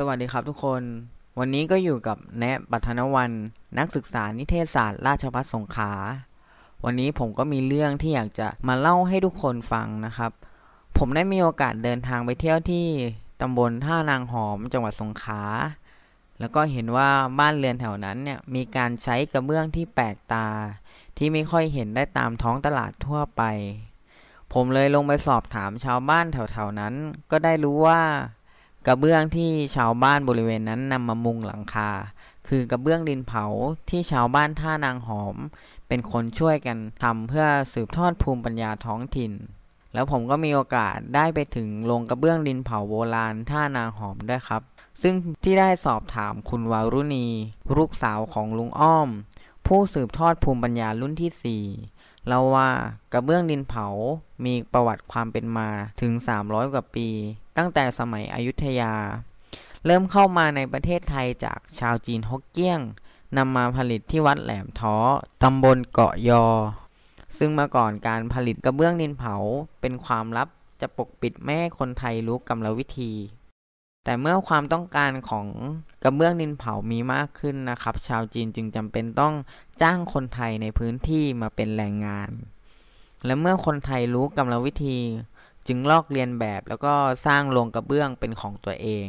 สวัสดีครับทุกคน วันนี้ก็อยู่กับแนะปัทนวันนักศึกษานิเทศศาสตร์ราชภัฏสงขลาวันนี้ผมก็มีเรื่องที่อยากจะมาเล่าให้ทุกคนฟังนะครับ ผมได้มีโอกาสเดินทางไปเที่ยวที่ตำบลท่านางหอมจังหวัดสงขลาแล้วก็เห็นว่าบ้านเรือนแถวนั้นเนี่ยมีการใช้กระเบื้องที่แปลกตา ที่ไม่ค่อยเห็นได้ตามท้องตลาดทั่วไป ผมเลยลงไปสอบถามชาวบ้านแถวๆนั้น ก็ได้รู้ว่า กระเบื้องที่ชาวบ้านบริเวณนั้นนำมามุงหลังคา คือกระเบื้องดินเผาที่ชาวบ้านท่านางหอม เป็นคนช่วยกันทำเพื่อสืบทอดภูมิปัญญาท้องถิ่น แล้วผมก็มีโอกาสได้ไปถึงโรงกระเบื้องดินเผาโบราณท่านางหอมด้วยครับ ซึ่งที่ได้สอบถามคุณวารุณี ลูกสาวของลุงอ้อม ผู้สืบทอดภูมิปัญญารุ่นที่ 4เล่าว่ากระเบื้องดินเผา มีประวัติความเป็นมาถึง 300 กว่าปี ตั้งแต่สมัยอยุธยา เริ่มเข้ามาในประเทศไทยจากชาวจีนฮกเกี้ยงนำมาผลิตที่วัดแหลมท้อตำบลเกาะยอ ซึ่งมื่อก่อนการผลิตกระเบื้องดินเผาเป็นความลับจะปกปิดไม่ให้คนไทยรู้กรรมวิธี แต่เมื่อความต้องการของกระเบื้องดินเผามีมากขึ้นนะครับ ชาวจีนจึงจำเป็นต้องจ้างคนไทยในพื้นที่มาเป็นแรงงาน และเมื่อคนไทยรู้กรรมวิธี จึงลอกเลียนแบบแล้วก็สร้างโรงกระเบื้องเป็นของตัวเอง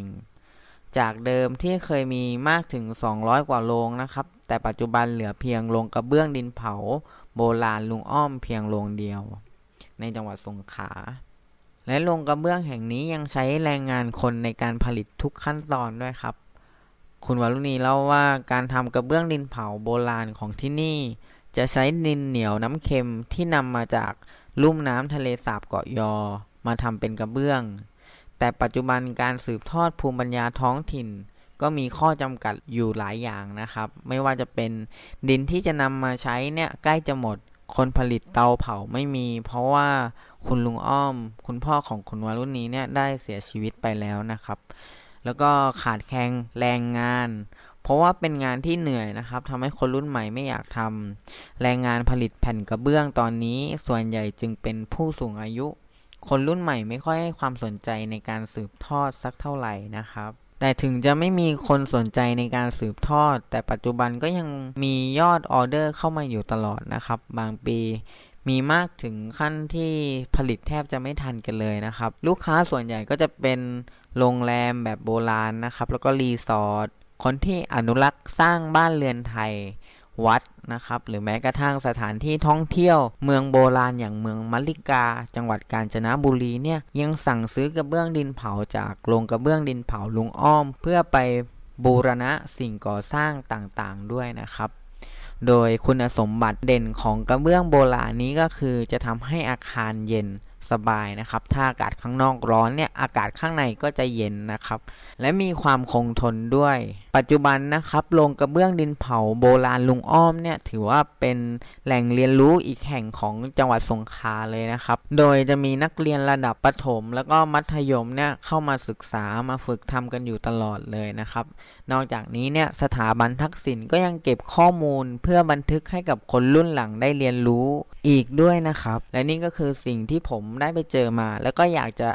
จากเดิมที่เคยมีมากถึง 200 กว่าโรงนะครับ แต่ปัจจุบันเหลือเพียงโรงกระเบื้องดินเผา โบราณลุงอ้อมเพียงโรงเดียว ในจังหวัดสงขลาและโรงกระเบื้องแห่งนี้ยังใช้แรงงานคนในการผลิตทุกขั้นตอนด้วยครับ คุณวรุณีเล่าว่าการทำกระเบื้องดินเผาโบราณของที่นี่ จะใช้ดินเหนียวน้ำเค็มที่นำมาจากลุ่มน้ำทะเลสาบเกาะยอ มาทำเป็นกระเบื้อง แต่ปัจจุบันการสืบทอดภูมิปัญญาท้องถิ่น ก็มีข้อจำกัดอยู่หลายอย่างนะครับ ไม่ว่าจะเป็นดินที่จะนำมาใช้เนี่ยใกล้จะหมด คนผลิตเตาเผาไม่มี เพราะว่าคุณลุงอ้อม คุณพ่อของคุณวารุณีเนี่ยได้เสียชีวิตไปแล้วนะครับ แล้วก็ขาดแคลนแรงงาน เพราะว่าเป็นงานที่เหนื่อยนะครับทำให้คนรุ่นใหม่ไม่อยากทำแรงงานผลิตแผ่นกระเบื้องตอนนี้ ส่วนใหญ่จึงเป็นผู้สูงอายุ คนรุ่นใหม่ไม่ค่อยให้ความสนใจในการสืบทอดสักเท่าไหร่นะครับแต่ถึงจะไม่มีคนสนใจในการสืบทอด แต่ปัจจุบันก็ยังมียอดออเดอร์เข้ามาอยู่ตลอดนะครับ บางปีมีมากถึงขั้นที่ผลิตแทบจะไม่ทันกันเลยนะครับ ลูกค้าส่วนใหญ่ก็จะเป็นโรงแรมแบบโบราณนะครับ แล้วก็รีสอร์ทคนที่อนุรักษ์สร้างบ้านเรือนไทย วัดนะครับหรือแม้กระทั่งสถานที่ท่องเที่ยว เมืองโบราณอย่างเมืองมัลลิกา จังหวัดกาญจนบุรีเนี่ยยังสั่งซื้อกระเบื้องดินเผาจากโรงกระเบื้องดินเผาลุงอ้อม เพื่อไปบูรณะสิ่งก่อสร้างต่างๆด้วยนะครับ โดยคุณสมบัติเด่นของกระเบื้องโบราณนี้ก็คือจะทำให้อาคารเย็น สบายนะครับ ถ้าอากาศข้างนอกร้อนเนี่ยอากาศข้างในก็จะเย็นนะครับ และมีความคงทนด้วย ปัจจุบันนะครับโรงกระเบื้องดินเผาโบราณลุงอ้อมเนี่ยถือว่าเป็นแหล่งเรียนรู้อีกแห่งของจังหวัดสงขลาเลยนะครับ โดยจะมีนักเรียนระดับประถม แล้วก็มัธยมเนี่ยเข้ามาศึกษามาฝึกทำกันอยู่ตลอดเลยนะครับ นอกจากนี้เนี่ยสถาบันทักษิณก็ยังเก็บข้อมูลเพื่อบันทึกให้กับคนรุ่นหลังได้เรียนรู้ อีกด้วยนะครับ และนี่ก็คือสิ่งที่ผมได้ไปเจอมา แล้วก็อยากจะ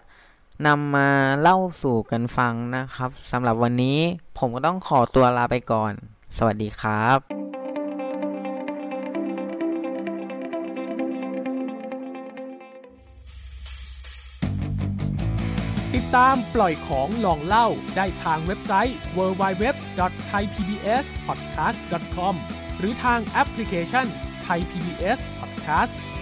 นำมาเล่าสู่กันฟังนะครับสำหรับวันนี้ผมก็ต้องขอตัวลาไปก่อน สวัสดีครับติดตามปล่อยของลองเล่าได้ทางเว็บไซต์ www.thaipbspodcast.com หรือทางแอปพลิเคชัน Thai PBS Podcast